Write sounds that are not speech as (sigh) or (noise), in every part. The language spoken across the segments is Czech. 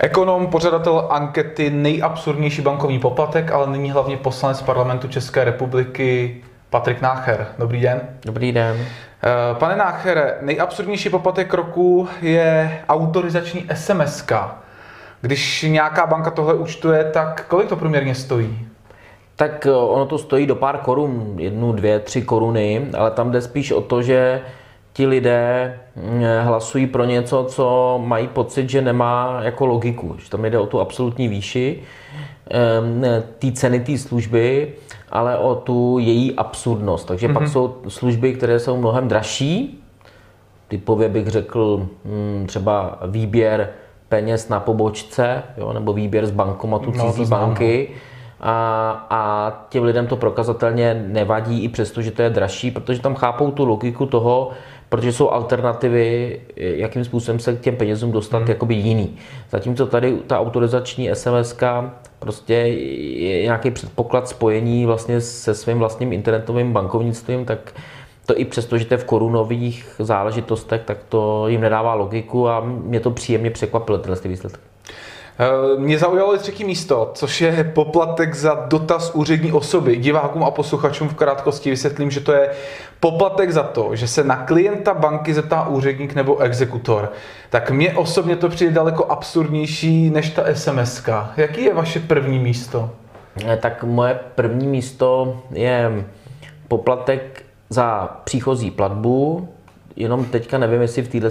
Ekonom, pořadatel ankety Nejabsurdnější bankovní poplatek, ale nyní hlavně poslanec parlamentu České republiky Patrik Nácher. Dobrý den. Dobrý den. Eh, pane Náchere, nejabsurdnější poplatek roku je autorizační SMS. Když nějaká banka tohle účtuje, tak kolik to průměrně stojí? Tak eh, ono to stojí do pár korun, jednu, dvě, tři koruny, ale tam jde spíš o to, že ti lidé mm, hlasují pro něco, co mají pocit, že nemá jako logiku. Že tam jde o tu absolutní výši té ceny té služby, ale o tu její absurdnost. Takže mm-hmm. pak mhm. jsou služby, které jsou mnohem dražší. Typově bych řekl mm, třeba výběr peněz na pobočce, jo, nebo výběr z bankomatu no, cizí banky. No a, a těm lidem to prokazatelně nevadí, i přesto, že to je dražší, protože tam chápou tu logiku toho, protože jsou alternativy, jakým způsobem se k těm penězům dostat hmm. jakoby jiný. Zatímco tady ta autorizační SMS prostě je nějaký předpoklad spojení vlastně se svým vlastním internetovým bankovnictvím, tak to i přesto, že to je v korunových záležitostech, tak to jim nedává logiku a mě to příjemně překvapilo, výsledky. Eh, mě zaujalo i třetí místo, což je poplatek za dotaz úřední osoby. Divákům a posluchačům v krátkosti vysvětlím, že to je poplatek za to, že se na klienta banky zeptá úředník nebo exekutor. Tak mně osobně to přijde daleko absurdnější než ta SMS. Jaký je vaše první místo? Eh, tak moje první místo je poplatek za příchozí platbu. Jenom teďka nevím, jestli v, této,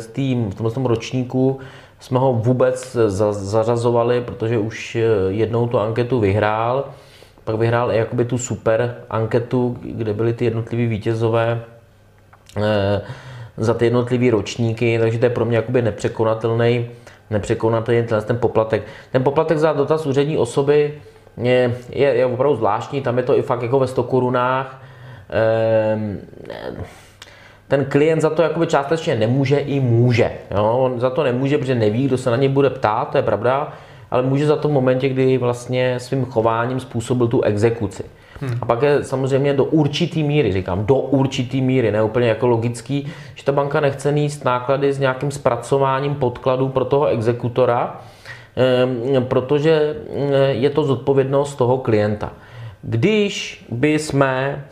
v tomto ročníku jsme ho vůbec zařazovali, protože už eh, jednou tu anketu vyhrál, pak vyhrál i jakoby tu super anketu, kde byly ty jednotlivý vítězové eh, za ty jednotlivé ročníky, takže to je pro mě jakoby nepřekonatelný, nepřekonatelný ten poplatek. Ten poplatek za dotaz úřední osoby je, je, je opravdu zvláštní, tam je to i fakt jako ve 100 korunách. Ehm, ten klient za to jakoby částečně nemůže i může. Jo? On za to nemůže, protože neví, kdo se na něj bude ptát, to je pravda, ale může za to v momentě, kdy vlastně svým chováním způsobil tu exekuci. Hmm. A pak je samozřejmě do určitý míry, říkám, do určitý míry, ne úplně jako logický, že ta banka nechce níst náklady s nějakým zpracováním podkladů pro toho exekutora, ehm, protože mm, je to zodpovědnost toho klienta. Když by jsme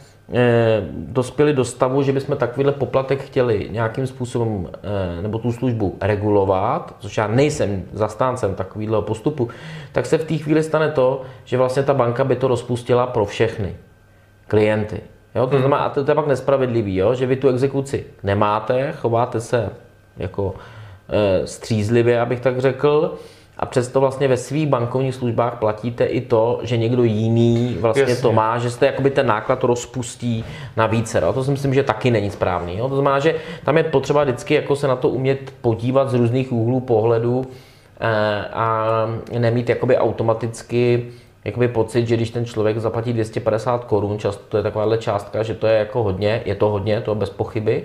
dospěli do stavu, že bychom takovýhle poplatek chtěli nějakým způsobem eh, nebo tu službu regulovat, což já nejsem zastáncem takového postupu, tak se v té chvíli stane to, že vlastně ta banka by to rozpustila pro všechny klienty. Jo, to hmm. znamená, a to, to je pak nespravedlivý, jo, že vy tu exekuci nemáte, chováte se jako e, střízlivě, abych tak řekl, a přesto vlastně ve svých bankovních službách platíte i to, že někdo jiný vlastně Jasně. to má, že jste jakoby ten náklad rozpustí na více. No? To si myslím, že taky není správný. Jo? To znamená, že tam je potřeba vždycky jako se na to umět podívat z různých úhlů pohledu eh, a nemít jakoby automaticky jakoby pocit, že když ten člověk zaplatí 250 korun, často to je takováhle částka, že to je jako hodně, je to hodně, to bez pochyby,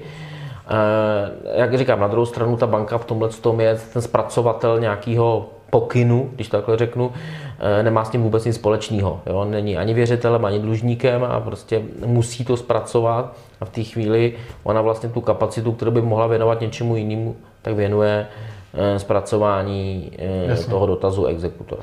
eh, jak říkám, na druhou stranu ta banka v tomhle tom je ten zpracovatel nějakého pokynu, když to takhle řeknu, eh, nemá s tím vůbec nic společného. Jo? Není ani věřitelem, ani dlužníkem a prostě musí to zpracovat a v té chvíli ona vlastně tu kapacitu, kterou by mohla věnovat něčemu jinému, tak věnuje eh, zpracování eh, Jasně. toho dotazu exekutora.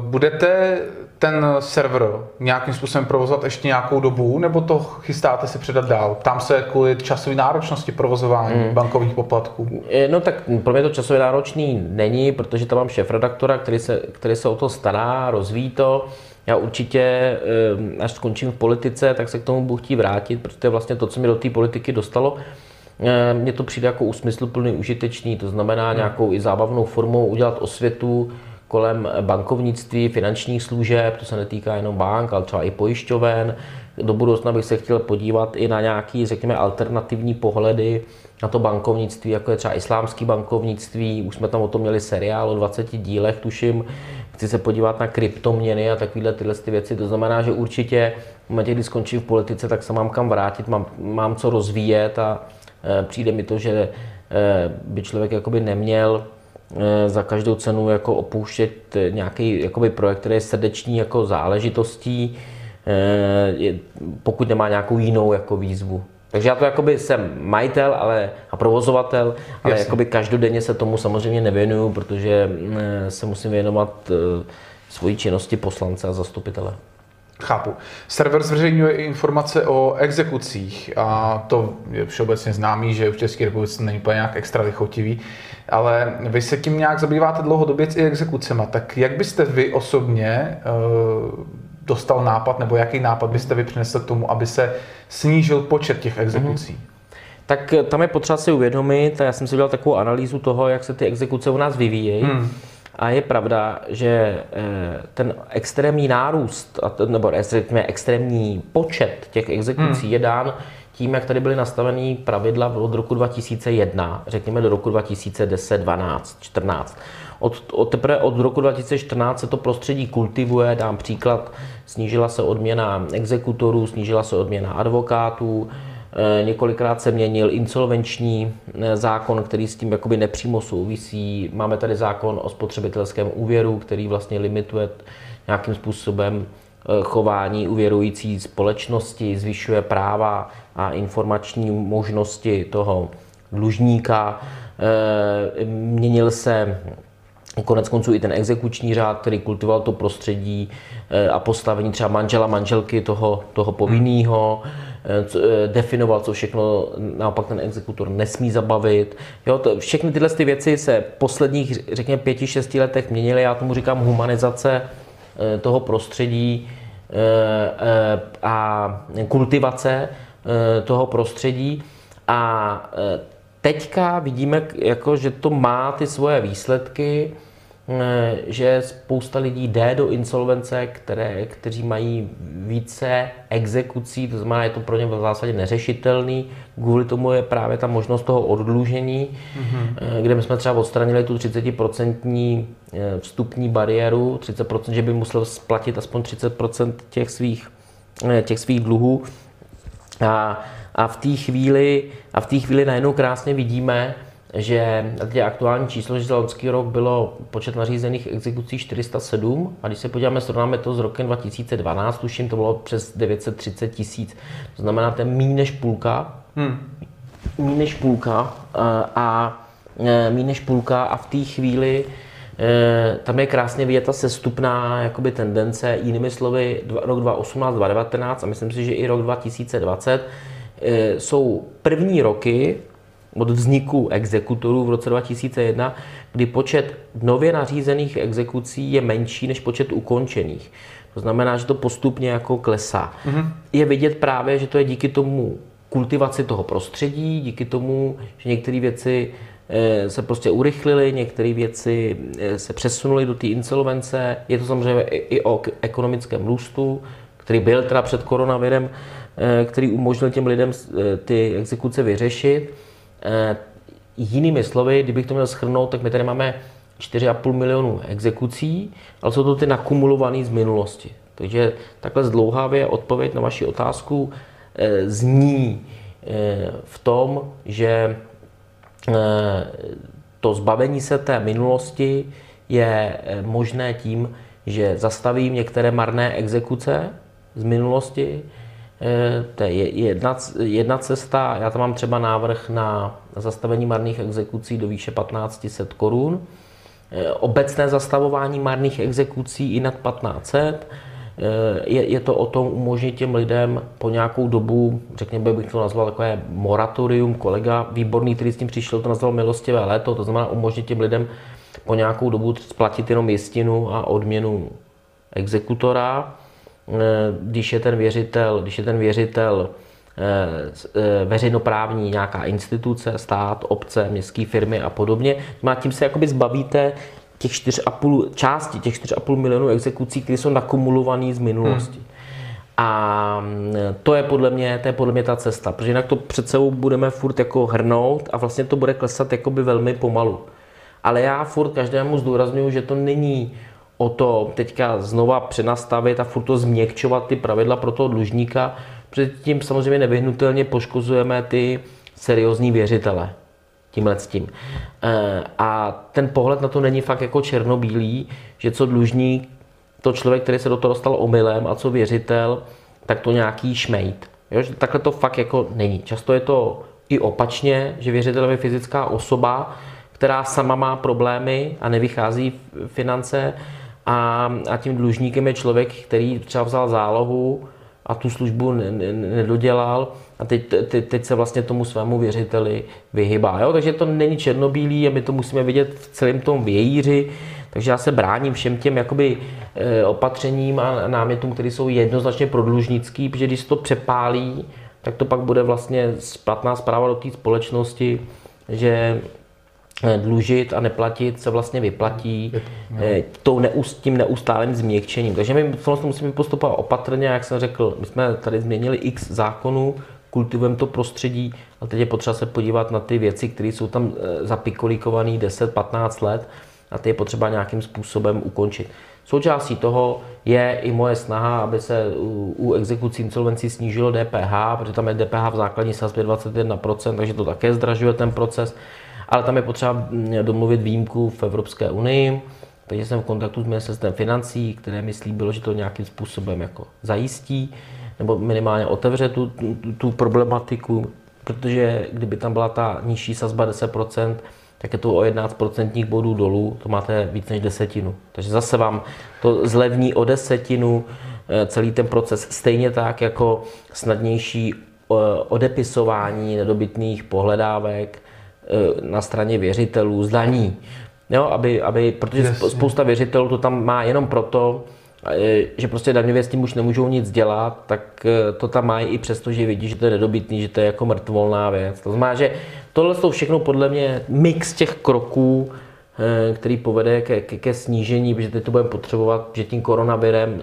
Budete ten server nějakým způsobem provozovat ještě nějakou dobu, nebo to chystáte si předat dál? Tam se kvůli časové náročnosti provozování hmm. bankovních poplatků. No tak pro mě to časově náročný není, protože tam mám šéf redaktora, který se, který se o to stará, rozvíjí to. Já určitě, eh, až skončím v politice, tak se k tomu budu chtít vrátit, protože vlastně to, co mě do té politiky dostalo. Eh, mně to přijde jako úsmysluplný, užitečný, to znamená nějakou i zábavnou formou udělat osvětu, kolem bankovnictví, finančních služeb, to se netýká jenom bank, ale třeba i pojišťoven. Do budoucna bych se chtěl podívat i na nějaký, řekněme, alternativní pohledy na to bankovnictví, jako je třeba islámský bankovnictví. Už jsme tam o tom měli seriál o 20 dílech, tuším. Chci se podívat na kryptoměny a takovéhle tyhle ty věci. To znamená, že určitě v momentě, kdy skončím v politice, tak se mám kam vrátit, mám, mám co rozvíjet a e, přijde mi to, že e, by člověk jakoby neměl za každou cenu jako opouštět nějaký jakoby projekt, který je srdeční jako záležitostí, eh, pokud nemá nějakou jinou jako výzvu. Takže já to jakoby jsem majitel ale, a provozovatel, ale Jasně. jakoby každodenně se tomu samozřejmě nevěnuju, protože eh, se musím věnovat eh, svojí činnosti poslance a zastupitele. Chápu. Server zveřejňuje i informace o exekucích a to je všeobecně známý, že v České republice není úplně nějak extra lichotivý, ale vy se tím nějak zabýváte dlouhodobě i exekucema, tak jak byste vy osobně uh, dostal nápad, nebo jaký nápad byste vy přinesl k tomu, aby se snížil počet těch exekucí? Mm-hmm. Tak eh, tam je potřeba si uvědomit, a já jsem si udělal takovou analýzu toho, jak se ty exekuce u nás vyvíjejí. Hmm. A je pravda, že eh, ten extrémní nárůst, nebo řekněme extrémní počet těch exekucí hmm. je dán tím, jak tady byly nastaveny pravidla od roku 2001, řekněme do roku 2010, 12, 14. Od, od, teprve od roku 2014 se to prostředí kultivuje, dám příklad, snížila se odměna exekutorů, snížila se odměna advokátů, Několikrát se měnil insolvenční zákon, který s tím jakoby nepřímo souvisí. Máme tady zákon o spotřebitelském úvěru, který vlastně limituje nějakým způsobem chování uvěrující společnosti, zvyšuje práva a informační možnosti toho dlužníka. Měnil se konec konců i ten exekuční řád, který kultivoval to prostředí a postavení třeba manžela, manželky toho, toho povinného. Hmm Eh, eh, definoval, co všechno naopak ten exekutor nesmí zabavit. Jo, to, všechny tyhle ty věci se v posledních, řekněme, pěti, šesti letech měnily. Já tomu říkám humanizace eh, toho prostředí a kultivace toho prostředí. A teďka vidíme, jako, že to má ty svoje výsledky. Eh, že spousta lidí jde do insolvence, které, kteří mají více exekucí, to znamená, je to pro ně v zásadě neřešitelný. Kvůli tomu je právě ta možnost toho oddlužení, mm-hmm. kde my jsme třeba odstranili tu 30% eh, vstupní bariéru, 30%, že by musel splatit aspoň 30% těch svých, těch svých dluhů. A, a v té chvíli, a v té chvíli najednou krásně vidíme, že teď je aktuální číslo, že za loňský rok bylo počet nařízených exekucí 407 a když se podíváme, srovnáme to s rokem 2012, tuším, to bylo přes 930 tisíc. To znamená, to je méně než půlka. Hmm. Méně než půlka a, a méně než půlka a v té chvíli e, tam je krásně vidět ta sestupná jakoby tendence, jinými slovy rok 2018, 2019 a myslím si, že i rok 2020 e, jsou první roky, od vzniku exekutorů v roce 2001, kdy počet nově nařízených exekucí je menší než počet ukončených. To znamená, že to postupně jako klesá. Mm-hmm. Je vidět právě, že to je díky tomu kultivaci toho prostředí, díky tomu, že některé věci eh, se prostě urychlily, některé věci eh, se přesunuly do té insolvence. Je to samozřejmě i o ekonomickém růstu, který byl teda před koronavirem, eh, který umožnil těm lidem ty exekuce vyřešit. Eh, jinými slovy, kdybych to měl schrnout, tak my tady máme 4,5 milionů exekucí, ale jsou to ty nakumulované z minulosti. Takže takhle zdlouhavě odpověď na vaši otázku eh, zní eh, v tom, že to zbavení se té minulosti je možné tím, že zastavím některé marné exekuce z minulosti, to je jedna, jedna cesta. Já tam mám třeba návrh na zastavení marných exekucí do výše 1500 korun. Eh, obecné zastavování marných exekucí i nad 1500. Eh, je, je to o tom umožnit těm lidem po nějakou dobu, řekněme, bych to nazval takové moratorium, kolega výborný, který s tím přišel, to nazval milostivé léto, to znamená umožnit těm lidem po nějakou dobu splatit jenom jistinu a odměnu exekutora Eh, když je ten věřitel, když je ten věřitel eh, eh, veřejnoprávní nějaká instituce, stát, obce, městské firmy a podobně. A tím se jakoby zbavíte těch 4,5, části těch 4,5 milionů exekucí, které jsou nakumulované z minulosti. Hmm. A mm, to je podle mě, to je podle mě ta cesta, protože jinak to před sebou budeme furt jako hrnout a vlastně to bude klesat jakoby velmi pomalu. Ale já furt každému zdůraznuju, že to není o to teďka znova přenastavit a furt to změkčovat ty pravidla pro toho dlužníka, protože tím samozřejmě nevyhnutelně poškozujeme ty seriózní věřitele tímhle s tím. Eh, a ten pohled na to není fakt jako černobílý, že co dlužník, to člověk, který se do toho dostal omylem a co věřitel, tak to nějaký šmejt. Jo, že takhle to fakt jako není. Často je to i opačně, že věřitel je fyzická osoba, která sama má problémy a nevychází finance a, a tím dlužníkem je člověk, který třeba vzal zálohu a tu službu nedodělal a teď, teď, teď se vlastně tomu svému věřiteli vyhybá. Jo? Takže to není černobílý a my to musíme vidět v celém tom vějíři, takže já se bráním všem těm jakoby, e, opatřením a námětům, které jsou jednoznačně prodlužnický, protože když se to přepálí, tak to pak bude vlastně špatná zpráva do té společnosti, že dlužit a neplatit se vlastně vyplatí no. tou neust, tím neustálým změkčením. Takže my tom musíme postupovat opatrně, jak jsem řekl, my jsme tady změnili x zákonů, kultivujeme to prostředí a teď je potřeba se podívat na ty věci, které jsou tam eh, zapikolíkované 10-15 let a ty je potřeba nějakým způsobem ukončit. Součástí toho je i moje snaha, aby se u, u exekucí insolvencí snížilo DPH, protože tam je DPH v základní sazbě 21%, takže to také zdražuje ten proces ale tam je potřeba mm, domluvit výjimku v Evropské unii, takže jsem v kontaktu s ministerstvem financí, které mi slíbilo, že to nějakým způsobem jako zajistí, nebo minimálně otevře tu, tu, tu problematiku, protože kdyby tam byla ta nižší sazba 10%, tak je to o 11% bodů dolů, to máte víc než desetinu. Takže zase vám to zlevní o desetinu eh, celý ten proces, stejně tak jako snadnější eh, odepisování nedobytných pohledávek, na straně věřitelů, zdaní. Jo, aby, aby, protože Jasně. spousta věřitelů to tam má jenom proto, eh, že prostě daňově s tím už nemůžou nic dělat, tak eh, to tam mají i přesto, že vidí, že to je nedobytný, že to je jako mrtvolná věc. To znamená, že tohle jsou všechno podle mě mix těch kroků, který povede ke, ke, ke snížení, protože teď to budeme potřebovat, že tím koronavirem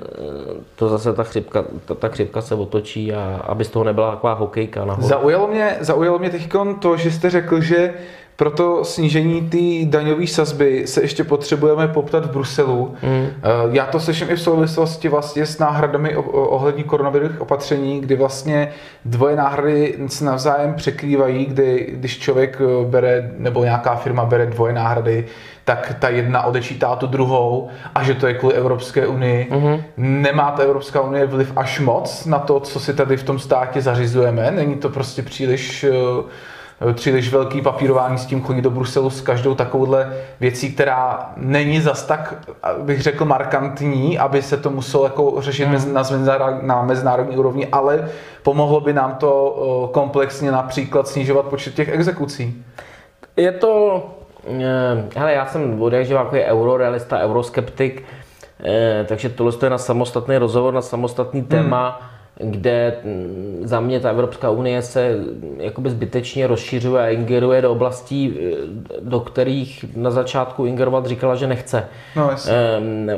to zase ta chřipka, ta, ta chřipka se otočí a aby z toho nebyla taková hokejka nahoru. Zaujalo mě, zaujalo mě teď to, že jste řekl, že pro to snížení té daňové sazby se ještě potřebujeme poptat v Bruselu. Mm. Já to slyším i v souvislosti vlastně s náhradami ohledně koronavirových opatření, kdy vlastně dvoje náhrady se navzájem překrývají, kdy když člověk eh, bere, nebo nějaká firma bere dvoje náhrady, tak ta jedna odečítá tu druhou a že to je kvůli Evropské unii. Mm-hmm. Nemá ta Evropská unie vliv až moc na to, co si tady v tom státě zařizujeme. Není to prostě příliš uh, příliš velký papírování s tím chodit do Bruselu s každou takovouhle věcí, která není zas tak, bych řekl, markantní, aby se to muselo jako řešit hmm. na mezinárodní úrovni, ale pomohlo by nám to komplexně například snižovat počet těch exekucí. Je to, eh, hele, já jsem od jak jako je eurorealista, euroskeptik, eh, takže tohle je na samostatný rozhovor, na samostatný téma. Hmm kde mm, za mě ta Evropská unie se jakoby zbytečně rozšiřuje a ingeruje do oblastí, eh, do kterých na začátku ingerovat říkala, že nechce. No, ehm,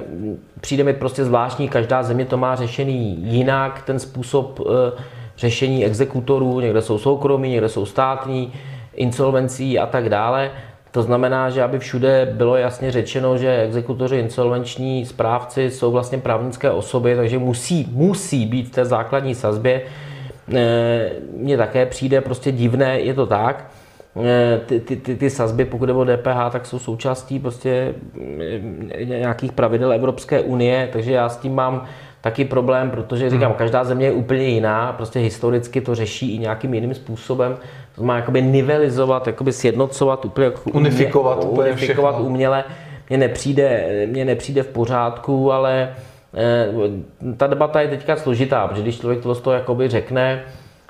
Přijde mi prostě zvláštní, každá země to má řešený jinak, ten způsob eh, řešení exekutorů, někde jsou soukromí, někde jsou státní, insolvencí a tak dále. To znamená, že aby všude bylo jasně řečeno, že exekutoři, insolvenční správci jsou vlastně právnické osoby, takže musí, musí být v té základní sazbě. E, mně také přijde prostě divné, je to tak, e, ty, ty, ty, ty sazby, pokud jde o DPH, tak jsou součástí prostě e, nějakých pravidel Evropské unie, takže já s tím mám taky problém, protože říkám, hmm. každá země je úplně jiná, prostě historicky to řeší i nějakým jiným způsobem. To má jakoby nivelizovat, jakoby sjednocovat, úplně jako unifikovat, umě, úplně unifikovat uměle. Mně nepřijde, mně nepřijde v pořádku, ale eh, ta debata je teďka složitá, protože když člověk to z toho jakoby řekne,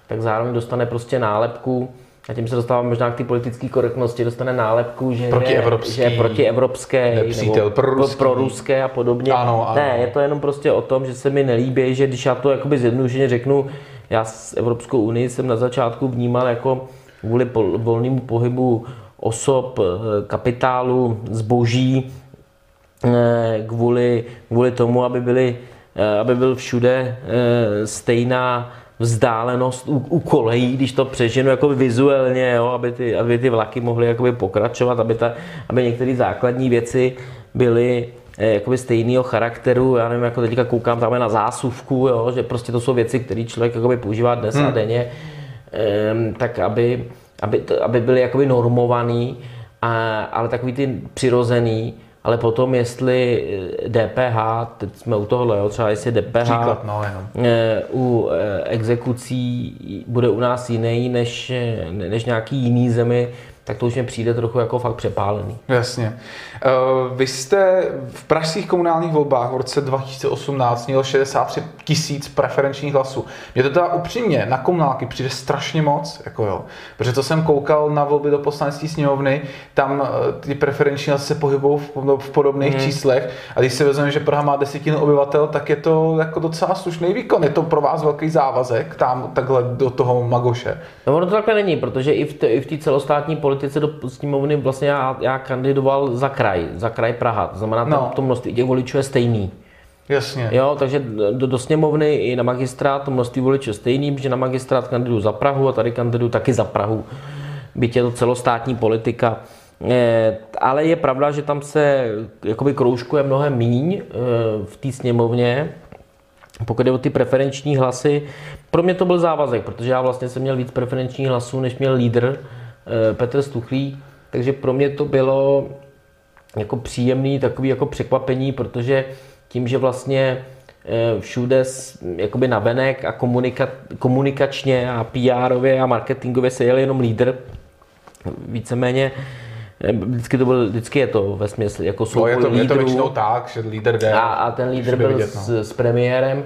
tak zároveň dostane prostě nálepku, a tím se dostávám možná k té politické korektnosti, dostane nálepku, že, je, že je protievropské, nepřítel, pro, pro ruské a podobně. Ano, ano. Ne, je to jenom prostě o tom, že se mi nelíbí, že když já to jakoby zjednodušeně řeknu, já s Evropskou unii jsem na začátku vnímal jako kvůli volnému pohybu osob, eh, kapitálu, zboží, eh, kvůli, kvůli tomu, aby, byly, eh, aby byl všude stejná vzdálenost u, u kolejí, když to přeženu jako vizuálně, jo, aby, ty, aby ty vlaky mohly pokračovat, aby, ta, aby některé základní věci byly jakoby stejného charakteru, já nevím, jako teďka koukám tam na zásuvku, jo, že prostě to jsou věci, které člověk jakoby používá dnes hmm. a denně, um, tak aby, aby, to, aby byly jakoby normovaný, a, ale takový ty přirozený, ale potom jestli DPH, teď jsme u tohohle, jo, třeba jestli DPH Příklad, no, jenom. u exekucí bude u nás jiný než, než nějaký jiný zemi, tak to už mi přijde trochu jako fakt přepálený. Jasně. Uh, vy jste v pražských komunálních volbách v roce 2018 měl 63 tisíc preferenčních hlasů. Mě to teda upřímně na komunálky přijde strašně moc, jako jo. Protože to jsem koukal na volby do poslanecké sněmovny, tam uh, ty preferenční hlasy se pohybují v, v podobných hmm. číslech a když si vezmeme, že Praha má desetinu obyvatel, tak je to jako docela slušný výkon. Je to pro vás velký závazek tam takhle do toho Magoše. No ono to takhle není, protože i v té celostátní politice do sněmovny vlastně já, já kandidoval za kraj, za kraj Praha. To znamená, no. to množství těch voličů je stejný. Jasně. Jo, takže do, do sněmovny i na magistrát to množství voličů je stejný, že na magistrát kandiduju za Prahu a tady kandiduju taky za Prahu. Byť je to celostátní politika. E, ale je pravda, že tam se jakoby kroužkuje mnohem míň e, v té sněmovně, pokud jde o ty preferenční hlasy, pro mě to byl závazek, protože já vlastně jsem měl víc preferenčních hlasů, než měl lídr. Eh, Petr Stuchlý, takže pro mě to bylo jako příjemný takový jako překvapení, protože tím, že vlastně eh, všude jakoby navenek a komunika, komunikačně a PRově a marketingově se jel jenom lídr, víceméně eh, Vždycky, to byl, vždycky je to ve smyslu jako souboj no, je to, lídrů. Je to většinou tak, že lídr jde. A, a ten lídr byl vidět, no. s, s premiérem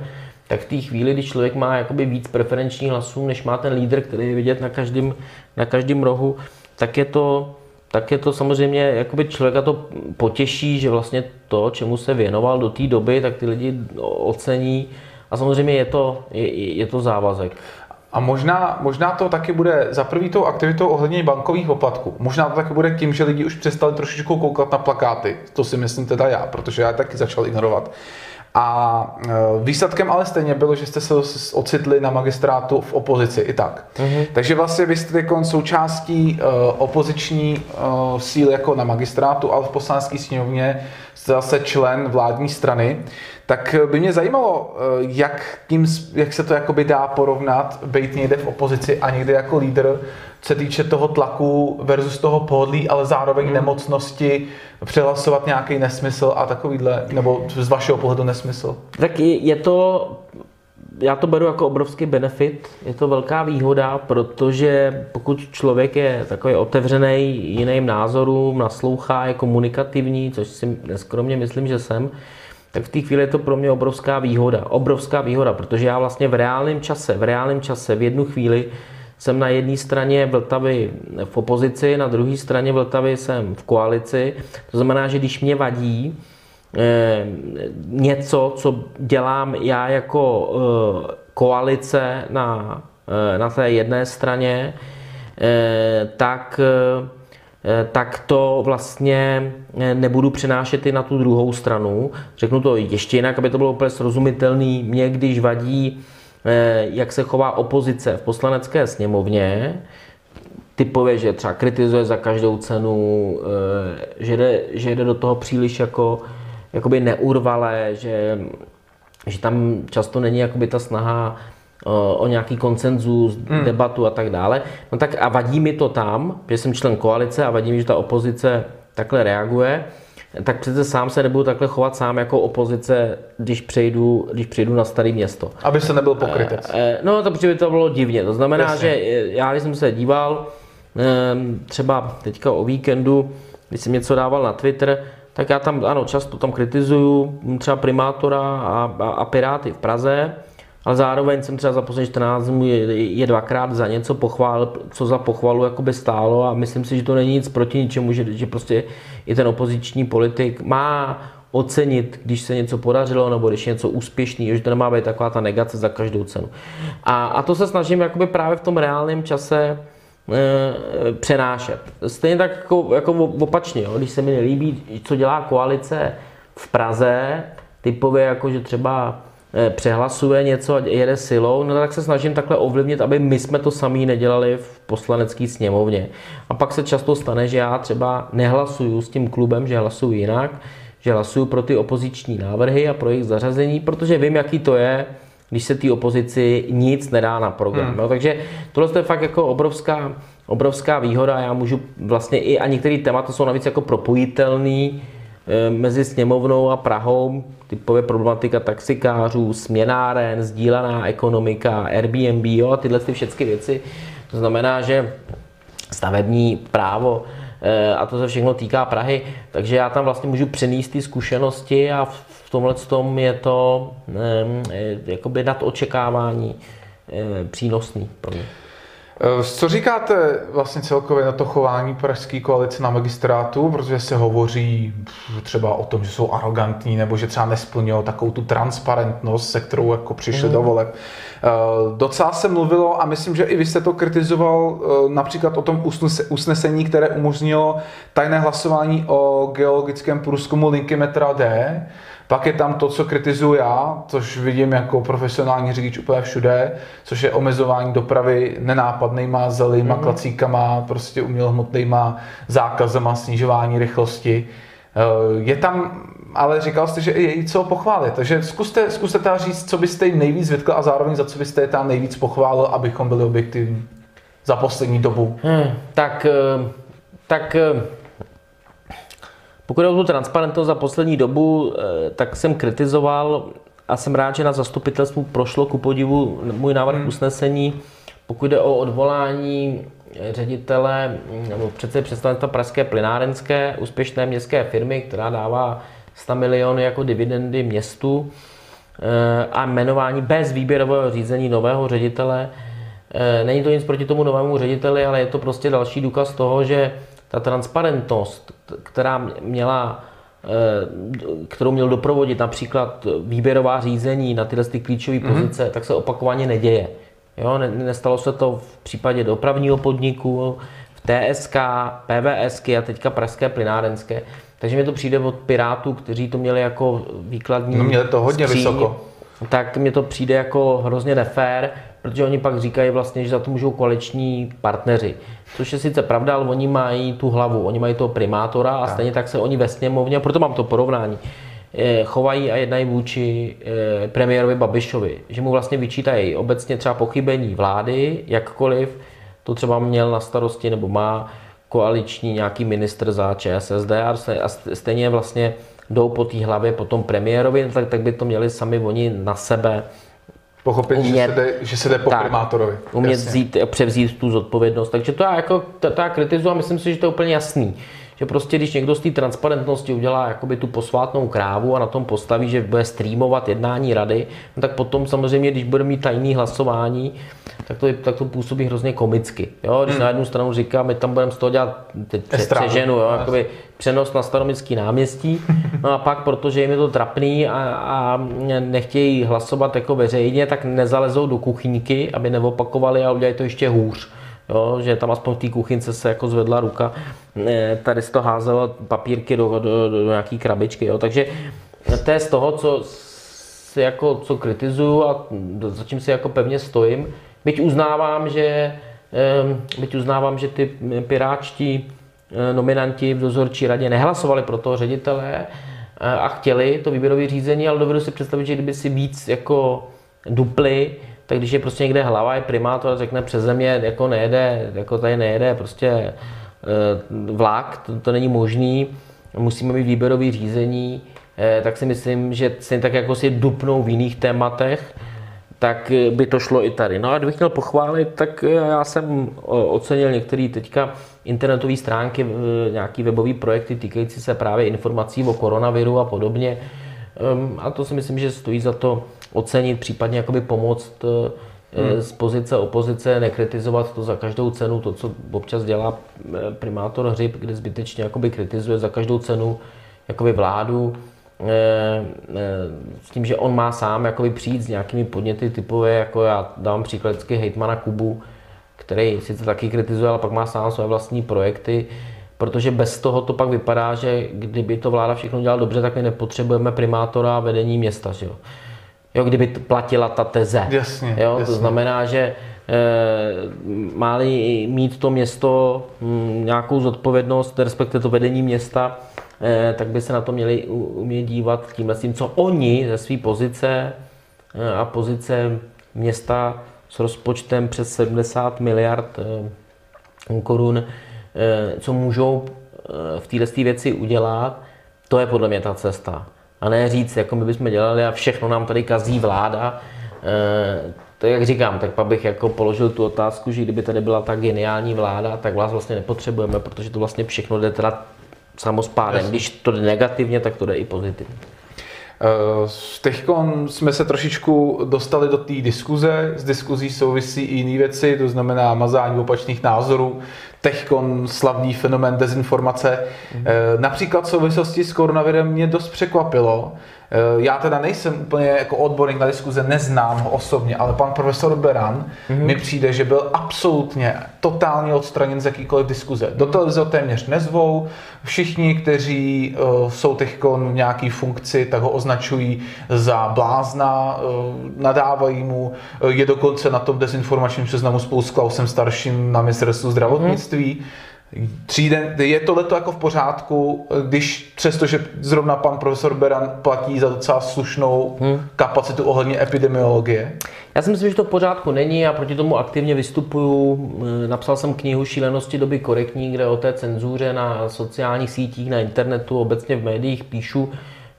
tak v té chvíli, když člověk má jakoby víc preferenčních hlasů, než má ten lídr, který je vidět na každém, na každém rohu, tak je to, tak je to samozřejmě, jakoby člověka to potěší, že vlastně to, čemu se věnoval do té doby, tak ty lidi ocení a samozřejmě je to, je, je to závazek. A možná, možná to taky bude za první tou aktivitou ohledně bankových oplatků. Možná to taky bude tím, že lidi už přestali trošičku koukat na plakáty. To si myslím teda já, protože já taky začal ignorovat. A e, výsledkem ale stejně bylo, že jste se ocitli na magistrátu v opozici i tak. Mm-hmm. Takže vlastně vy jste jako součástí uh, opoziční uh, síly jako na magistrátu, ale v poslanecké sněmovně jste zase člen vládní strany. Tak by mě zajímalo, jak, tím, jak se to jakoby dá porovnat, být někde v opozici a někde jako lídr, se týče toho tlaku versus toho pohodlí, ale zároveň hmm. nemocnosti, přehlasovat nějaký nesmysl a takovýhle, nebo z vašeho pohledu nesmysl? Tak je to, já to beru jako obrovský benefit, je to velká výhoda, protože pokud člověk je takový otevřený jiným názorům, naslouchá, je komunikativní, což si neskromně myslím, že jsem, tak v té chvíli je to pro mě obrovská výhoda. Obrovská výhoda, protože já vlastně v reálném čase, v reálném čase, v jednu chvíli jsem na jedné straně Vltavy v opozici, na druhé straně Vltavy jsem v koalici. To znamená, že když mě vadí eh, něco, co dělám já jako eh, koalice na, eh, na té jedné straně, tak tak to vlastně nebudu přenášet i na tu druhou stranu. Řeknu to ještě jinak, aby to bylo úplně srozumitelný. Mě, když vadí Eh, jak se chová opozice v poslanecké sněmovně, typově, že třeba kritizuje za každou cenu, eh, že jde, že jde do toho příliš jako jakoby neurvalé, že, že tam často není jakoby ta snaha o, o nějaký koncenzus, hmm. debatu a tak dále. No tak a vadí mi to tam, že jsem člen koalice a vadí mi, že ta opozice takhle reaguje tak přece sám se nebudu takhle chovat sám jako opozice, když přejdu, když přejdu na staré město. Aby se nebyl pokrytec. E, e, no, to by to bylo divně. To znamená, Jasně. že já, když jsem se díval, e, třeba teďka o víkendu, když jsem něco dával na Twitter, tak já tam, ano, často tam kritizuju třeba primátora a, a, a Piráty v Praze, ale zároveň jsem třeba za poslední 14 dnů je, je dvakrát za něco pochvál, co za pochvalu jakoby stálo a myslím si, že to není nic proti ničemu, že, že prostě i ten opoziční politik má ocenit, když se něco podařilo nebo když je něco úspěšný, že to nemá být taková ta negace za každou cenu. A, a to se snažím jakoby právě v tom reálném čase e, přenášet. Stejně tak jako, jako opačně, jo? když se mi nelíbí, co dělá koalice v Praze, typově jako, že třeba přehlasuje něco a jede silou, no tak se snažím takhle ovlivnit, aby my jsme to sami nedělali v poslanecké sněmovně. A pak se často stane, že já třeba nehlasuju s tím klubem, že hlasuju jinak, že hlasuju pro ty opoziční návrhy a pro jejich zařazení, protože vím, jaký to je, když se té opozici nic nedá na program. Hmm. No, takže tohle je fakt jako obrovská, obrovská výhoda. Já můžu vlastně i, a některé témata jsou navíc jako propojitelný, eh, mezi sněmovnou a Prahou, typově problematika taxikářů, směnáren, sdílená ekonomika, Airbnb, jo, tyhle ty všechny věci. To znamená, že stavební právo eh, a to se všechno týká Prahy, takže já tam vlastně můžu přenést ty zkušenosti a v tomhle tom je to eh, jakoby nad očekávání přínosný pro mě. Eh, co říkáte vlastně celkově na to chování pražské koalice na magistrátu, protože se hovoří třeba o tom, že jsou arrogantní nebo že třeba nesplňují takovou tu transparentnost, se kterou jako přišli mm. do voleb. Eh, docela se mluvilo a myslím, že i vy jste to kritizoval eh, například o tom usnesení, které umožnilo tajné hlasování o geologickém průzkumu linky metra D, pak je tam to, co kritizuju já, což vidím jako profesionální řidič úplně všude, což je omezování dopravy nenápadnýma zelýma mm-hmm. klacíkama, prostě umělohmotnýma zákazama, snižování rychlosti. Eh, je tam, ale říkal jste, že je i co pochválit, takže zkuste, zkuste teda říct, co byste jim nejvíc vytkl a zároveň za co byste je tam nejvíc pochválil, abychom byli objektivní za poslední dobu. Hmm, tak, eh, tak eh, pokud je o tu transparentnost za poslední dobu, eh, tak jsem kritizoval a jsem rád, že na zastupitelstvu prošlo ku podivu můj návrh hmm. usnesení. Pokud jde o odvolání ředitele nebo přece představitel Pražské plynárenské úspěšné městské firmy, která dává 100 miliony jako dividendy městu eh, a jmenování bez výběrového řízení nového ředitele. Eh, není to nic proti tomu novému řediteli, ale je to prostě další důkaz toho, že ta transparentnost, která měla eh, kterou měl doprovodit například výběrová řízení na tyhle ty klíčové mm-hmm. pozice, tak se opakovaně neděje. Jo, nestalo se to v případě dopravního podniku, v TSK, PVSky a teďka Pražské plynárenské. Takže mi to přijde od Pirátů, kteří to měli jako výkladní No měli to hodně skříň, vysoko. Tak mi to přijde jako hrozně nefér, protože oni pak říkají vlastně, že za to můžou koaliční partneři. Což je sice pravda, ale oni mají tu hlavu, oni mají toho primátora a tak. stejně tak se oni ve sněmovně, proto mám to porovnání, eh, chovají a jednají vůči eh, premiérovi Babišovi, že mu vlastně vyčítají obecně třeba pochybení vlády, jakkoliv to třeba měl na starosti nebo má koaliční nějaký ministr za ČSSD a stejně vlastně jdou po té hlavě po tom premiérovi, tak, tak by to měli sami oni na sebe pochopit, umět, že, se jde, že se jde po tak, primátorovi. Umět vzít, převzít tu zodpovědnost. Takže to já, jako, to, to já kritizuji a myslím si, že to je úplně jasný. Že prostě, když někdo z té transparentnosti udělá jakoby tu posvátnou krávu a na tom postaví, že bude streamovat jednání rady, no tak potom samozřejmě, když bude mít tajný hlasování, tak to, tak to působí hrozně komicky. Jo? Když hmm. na jednu stranu říká, my tam budeme z toho dělat teď přeženu, jo? Jakoby přenos na staromický náměstí, no a pak, protože jim je to trapný a, a nechtějí hlasovat jako veřejně, tak nezalezou do kuchyňky, aby neopakovali a udělají to ještě hůř. Jo, že tam aspoň v té kuchynce se jako zvedla ruka, tady se to házelo papírky do, do, do, do nějaký krabičky, jo. takže to je z toho, co si jako, co kritizuju a za čím si jako pevně stojím, byť uznávám, že, byť uznávám, že ty piráčtí eh, nominanti v dozorčí radě nehlasovali pro toho ředitele eh, a chtěli to výběrové řízení, ale dovedu si představit, že kdyby si víc jako dupli, tak když je prostě někde hlava, je primátor řekne přes země, jako nejede, jako tady nejede prostě eh, vlak, to, to není možný, musíme mít výběrový řízení, eh, tak si myslím, že stejně tak jako si dupnou v jiných tématech, tak by to šlo i tady. No a kdybych měl pochválit, tak já jsem ocenil některé teďka internetové stránky, nějaký webové projekty týkající se právě informací o koronaviru a podobně. Ehm, a to si myslím, že stojí za to ocenit, případně jakoby pomoct eh, hmm. z pozice opozice, nekritizovat to za každou cenu, to, co občas dělá eh, primátor Hřib, kde zbytečně jakoby kritizuje za každou cenu jakoby vládu, eh, s tím, že on má sám jakoby přijít s nějakými podněty typové, jako já dám příklad vždycky hejtmana Kubu, který sice taky kritizuje, ale pak má sám své vlastní projekty, protože bez toho to pak vypadá, že kdyby to vláda všechno dělala dobře, tak my nepotřebujeme primátora a vedení města. Že jo? Jo, kdyby platila ta teze. Jasně, jo, jasně. To znamená, že e, má-li mít to město m, hm, nějakou zodpovědnost, respektive to vedení města, e, tak by se na to měli umět dívat tímhle tím, co oni ze své pozice e, a pozice města s rozpočtem přes 70 miliard e, korun, e, co můžou v této věci udělat To je podle mě ta cesta. A ne říct, jako my bychom dělali a všechno nám tady kazí vláda. E, to jak říkám, tak pak bych jako položil tu otázku, že kdyby tady byla ta geniální vláda, tak vás vlastně nepotřebujeme, protože to vlastně všechno jde teda samospádem. Když to jde negativně, tak to jde i pozitivně. Eh, Teď jsme se trošičku dostali do té diskuze, z diskuzí souvisí i jiné věci, to znamená mazání opačných názorů, Techkon slavný fenomén dezinformace. Mm. Například v souvislosti s koronavirem mě dost překvapilo, Eh, já teda nejsem úplně jako odborník na diskuze, neznám ho osobně, ale pan profesor Beran mm-hmm. mi přijde, že byl absolutně totálně odstraněn z jakýkoliv diskuze. Do televize téměř nezvou, všichni, kteří uh, jsou teď v nějaký funkci, tak ho označují za blázna, nadávají mu, je dokonce na tom dezinformačním seznamu spolu s Klausem starším na ministerstvu zdravotnictví. Mm-hmm Tříden, je tohle jako v pořádku, když přestože zrovna pan profesor Beran platí za docela slušnou hmm. kapacitu ohledně epidemiologie? Já si myslím, že to v pořádku není a proti tomu aktivně vystupuju. Napsal jsem knihu Šílenosti doby korektní, kde o té cenzuře na sociálních sítích, na internetu, obecně v médiích píšu.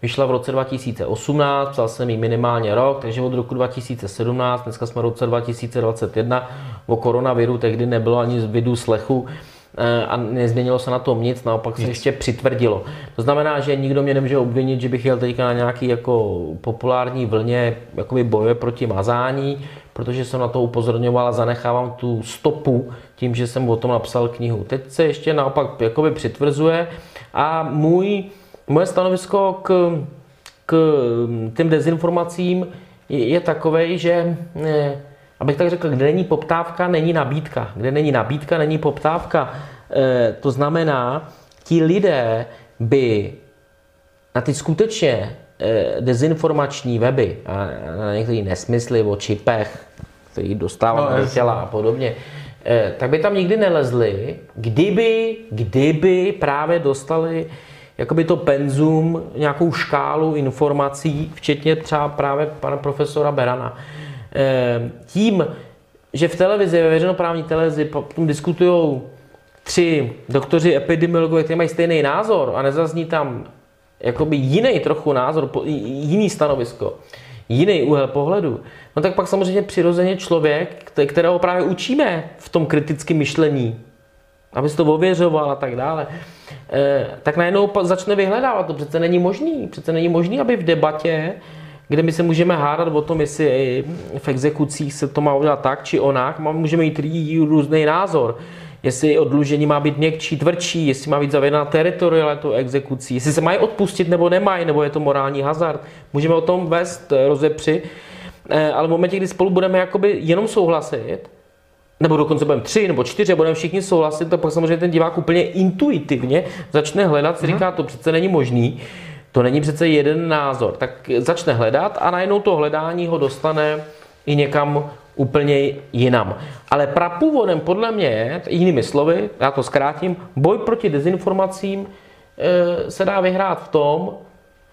Vyšla v roce 2018, psal jsem ji minimálně rok, takže od roku 2017, dneska jsme v roce 2021, o koronaviru tehdy nebylo ani z vidu slechu Eh, a nezměnilo se na tom nic, naopak se nic. ještě přitvrdilo. To znamená, že nikdo mě nemůže obvinit, že bych jel teďka na nějaký jako populární vlně jakoby boje proti mazání, protože jsem na to upozorňoval a zanechávám tu stopu tím, že jsem o tom napsal knihu. Teď se ještě naopak jakoby přitvrzuje a můj, moje stanovisko k, k těm dezinformacím je, takové, že eh, abych tak řekl, kde není poptávka, není nabídka. Kde není nabídka, není poptávka. E, to znamená, ti lidé by na ty skutečně e, dezinformační weby a na některé nesmysly o čipech, který dostáváme no, do těla a podobně, e, tak by tam nikdy nelezli, kdyby, kdyby právě dostali jakoby to penzum, nějakou škálu informací, včetně třeba právě pana profesora Berana. Ehm, tím, že v televizi, ve veřejnoprávní televizi potom diskutují tři doktoři epidemiologové, kteří mají stejný názor a nezazní tam jakoby jiný trochu názor, jiný stanovisko, jiný úhel pohledu, no tak pak samozřejmě přirozeně člověk, kterého právě učíme v tom kritickém myšlení, aby se to ověřoval a tak dále, eh, tak najednou začne vyhledávat. To přece není možný. Přece není možný, aby v debatě kde my se můžeme hádat o tom, jestli v exekucích se to má udělat tak či onak, můžeme mít různý názor. Jestli odlužení má být měkčí, tvrdší, jestli má být zavedena teritorialitu exekucí, jestli se mají odpustit nebo nemají, nebo je to morální hazard. Můžeme o tom vést eh, rozepři, eh, ale v momentě, kdy spolu budeme jakoby jenom souhlasit, nebo dokonce budeme tři nebo čtyři, budeme všichni souhlasit, tak pak samozřejmě ten divák úplně intuitivně začne hledat, si mhm. říká, to přece není možný. To není přece jeden názor. Tak začne hledat a najednou to hledání ho dostane i někam úplně jinam. Ale prapůvodem podle mě jinými slovy, já to zkrátím, boj proti dezinformacím e, se dá vyhrát v tom,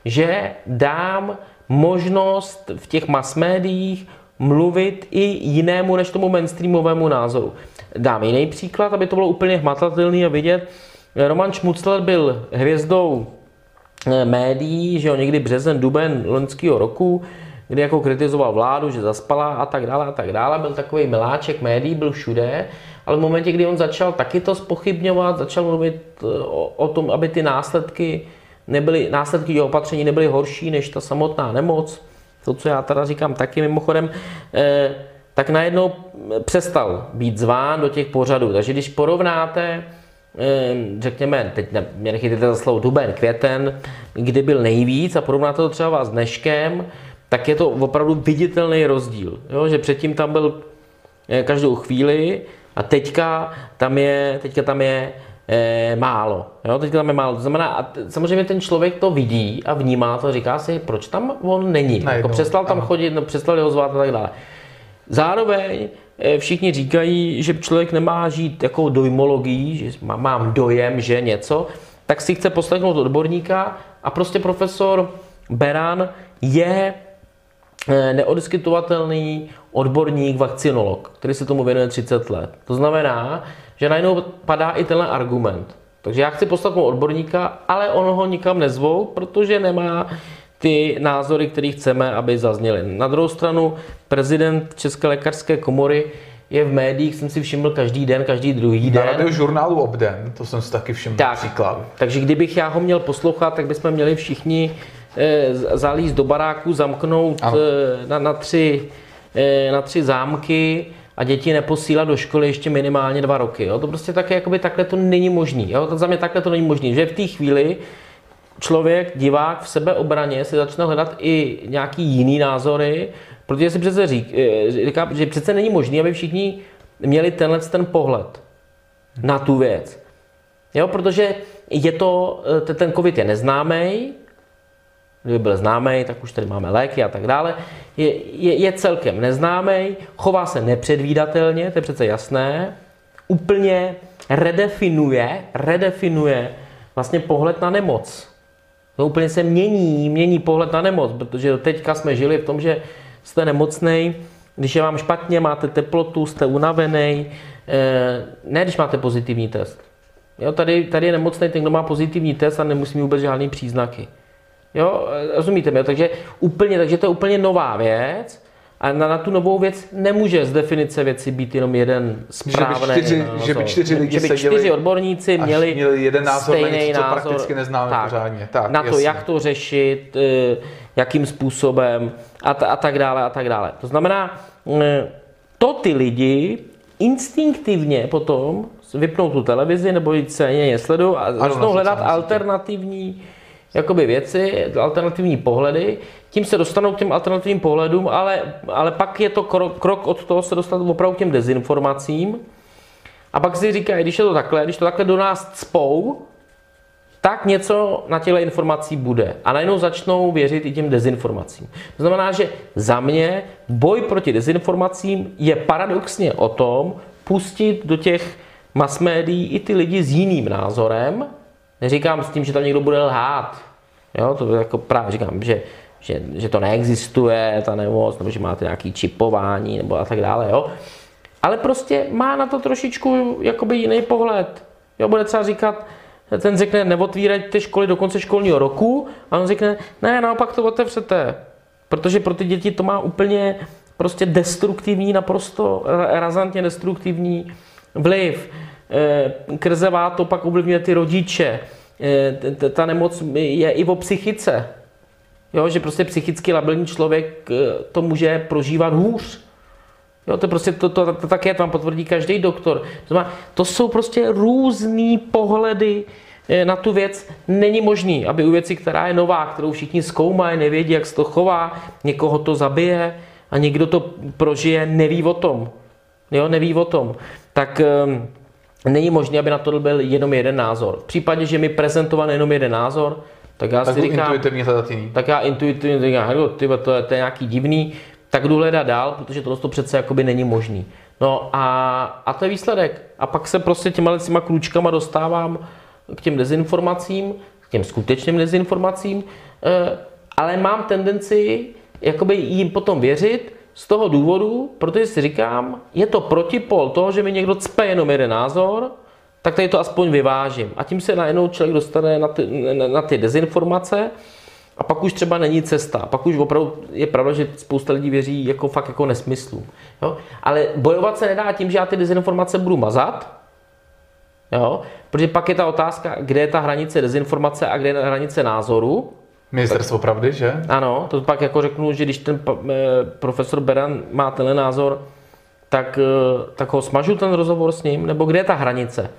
že dám možnost v těch mass médiích mluvit i jinému než tomu mainstreamovému názoru. Dám jiný příklad, aby to bylo úplně hmatatelný a vidět. Roman Šmucler byl hvězdou Eh, médií, že jo, někdy březen, duben loňského roku, kdy jako kritizoval vládu, že zaspala a tak dále a tak dále. Byl takový miláček médií, byl všude, ale v momentě, kdy on začal taky to spochybňovat, začal mluvit eh, o, o tom, aby ty následky nebyly, následky jeho opatření nebyly horší než ta samotná nemoc, to, co já teda říkám taky mimochodem, eh, tak najednou přestal být zván do těch pořadů. Takže když porovnáte Ehm, řekněme, teď mě nechytíte za slovo duben, květen, kdy byl nejvíc a porovnáte to třeba s dneškem, tak je to opravdu viditelný rozdíl. Jo? Že předtím tam byl eh, každou chvíli a teďka tam je, teďka tam je e, málo. Jo? Teďka tam je málo. To znamená, a t- samozřejmě ten člověk to vidí a vnímá to, říká si, proč tam on není. Jako přestal tam ano. chodit, no, přestal ho zvát a tak dále. Zároveň Eh, všichni říkají, že člověk nemá žít jako dojmologií, že mám dojem, že něco, tak si chce poslechnout odborníka a prostě profesor Beran je eh, neodiskutovatelný odborník, vakcinolog, který se tomu věnuje 30 let. To znamená, že najednou padá i tenhle argument. Takže já chci poslat odborníka, ale on ho nikam nezvou, protože nemá ty názory, které chceme, aby zazněly. Na druhou stranu prezident České lékařské komory je v médiích, jsem si všiml každý den, každý druhý den. Na radiožurnálu Obden, to jsem si taky všiml tak, příklad. Takže kdybych já ho měl poslouchat, tak bychom měli všichni e, zalíst do baráku, zamknout e, na, na, tři, e, na tři zámky a děti neposílat do školy ještě minimálně dva roky. Jo? To prostě také, jakoby takhle to není možný. Jo? To za mě takhle to není možný. Že v té chvíli člověk, divák v sebeobraně si začne hledat i nějaký jiný názory, protože si přece řík, eh, říká, že přece není možné, aby všichni měli tenhle ten pohled na tu věc. Jo, protože je to, eh, ten covid je neznámý, kdyby byl známý, tak už tady máme léky a tak dále, je, je, je celkem neznámý, chová se nepředvídatelně, to je přece jasné, úplně redefinuje, redefinuje vlastně pohled na nemoc. To úplně se mění, mění pohled na nemoc, protože teďka jsme žili v tom, že jste nemocný, když je vám špatně, máte teplotu, jste unavený, eh, ne když máte pozitivní test. Jo, tady, tady je nemocný ten, kdo má pozitivní test a nemusí mít vůbec žádný příznaky. Jo, rozumíte mi? Takže, úplně, takže to je úplně nová věc a na, na tu novou věc nemůže z definice věci být jenom jeden správný že by čtyři, názor. Že by čtyři lidi že by čtyři odborníci měli, měli jeden názor stejný na něco, co názor prakticky neznáme tak, pořádně. Tak, na to, jasně. jak to řešit, eh, jakým způsobem a, ta, a tak dále a tak dále. To znamená, eh, to ty lidi instinktivně potom vypnou tu televizi nebo jít se něj sledují a začnou hledat alternativní jakoby věci, alternativní pohledy, tím se dostanou k těm alternativním pohledům, ale, ale pak je to krok, krok od toho se dostat opravdu k těm dezinformacím. A pak si říkají, když je to takhle, když to takhle do nás cpou, tak něco na těchto informací bude. A najednou začnou věřit i těm dezinformacím. To znamená, že za mě boj proti dezinformacím je paradoxně o tom pustit do těch mass médií i ty lidi s jiným názorem. Neříkám s tím, že tam někdo bude lhát. Jo, to jako právě říkám, že, že, že to neexistuje, ta nemoc, nebo že máte nějaký čipování, nebo a tak dále, jo. Ale prostě má na to trošičku jakoby jiný pohled. Jo, bude třeba říkat, ten řekne, neotvírajte školy do konce školního roku, a on řekne, ne, naopak to otevřete. Protože pro ty děti to má úplně prostě destruktivní, naprosto razantně destruktivní vliv. Krzevá to pak ovlivňuje ty rodiče. Ta nemoc je i o psychice. Jo, že prostě psychicky labilní člověk to může prožívat hůř. Jo, to prostě to, to, to také vám potvrdí každý doktor. To, znamená, to jsou prostě různé pohledy na tu věc. Není možný, aby u věci, která je nová, kterou všichni zkoumají, nevědí, jak se to chová, někoho to zabije a někdo to prožije, neví o tom. Jo, neví o tom. Tak um, není možné, aby na to byl jenom jeden názor. V případě, že mi prezentoval jenom jeden názor, tak já tak si říkám, intuitivně hledat jiný. tak já intuitivně říkám, ty, to, je, to je nějaký divný, tak jdu hledat dál, protože tohle to přece jakoby není možný. No a, a to je výsledek. A pak se prostě těma těma kručkama dostávám k těm dezinformacím, k těm skutečným dezinformacím, eh, ale mám tendenci jakoby jim potom věřit z toho důvodu, protože si říkám, je to protipol toho, že mi někdo cpe jenom jeden názor, tak tady to aspoň vyvážím. A tím se najednou člověk dostane na ty, na ty dezinformace, a pak už třeba není cesta. Pak už opravdu je pravda, že spousta lidí věří jako fakt jako nesmyslu. Jo? Ale bojovat se nedá tím, že já ty dezinformace budu mazat, jo? protože pak je ta otázka, kde je ta hranice dezinformace a kde je hranice názoru. Ministerstvo pravdy, že? Ano, to pak jako řeknu, že když ten eh, profesor Beran má tenhle názor, tak, eh, tak ho smažu ten rozhovor s ním, nebo kde je ta hranice?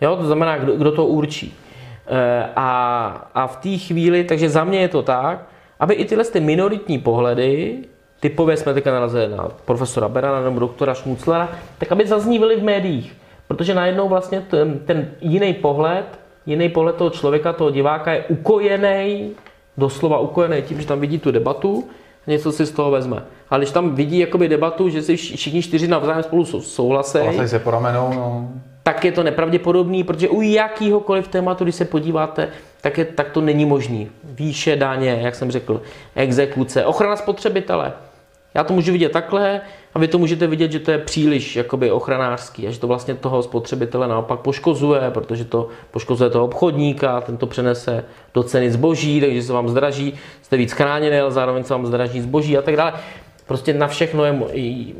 Jo, to znamená, kdo, kdo to určí. A, a v té chvíli, takže za mě je to tak, aby i tyhle ty minoritní pohledy, typově jsme teďka narazili na profesora Berana nebo doktora Šmuclera, tak aby zaznívaly v médiích. Protože najednou vlastně ten, ten jiný pohled, jiný pohled toho člověka, toho diváka je ukojený, doslova ukojený tím, že tam vidí tu debatu, a něco si z toho vezme. Ale když tam vidí jakoby debatu, že si všichni čtyři navzájem spolu souhlasí, se po ramenou, no tak je to nepravděpodobný, protože u jakýhokoliv tématu, když se podíváte, tak, je, tak to není možný. Výše daně, jak jsem řekl, exekuce, ochrana spotřebitele. Já to můžu vidět takhle a vy to můžete vidět, že to je příliš jakoby ochranářský a že to vlastně toho spotřebitele naopak poškozuje, protože to poškozuje toho obchodníka, ten to přenese do ceny zboží, takže se vám zdraží, jste víc chráněný, ale zároveň se vám zdraží zboží a tak dále. Prostě na všechno je,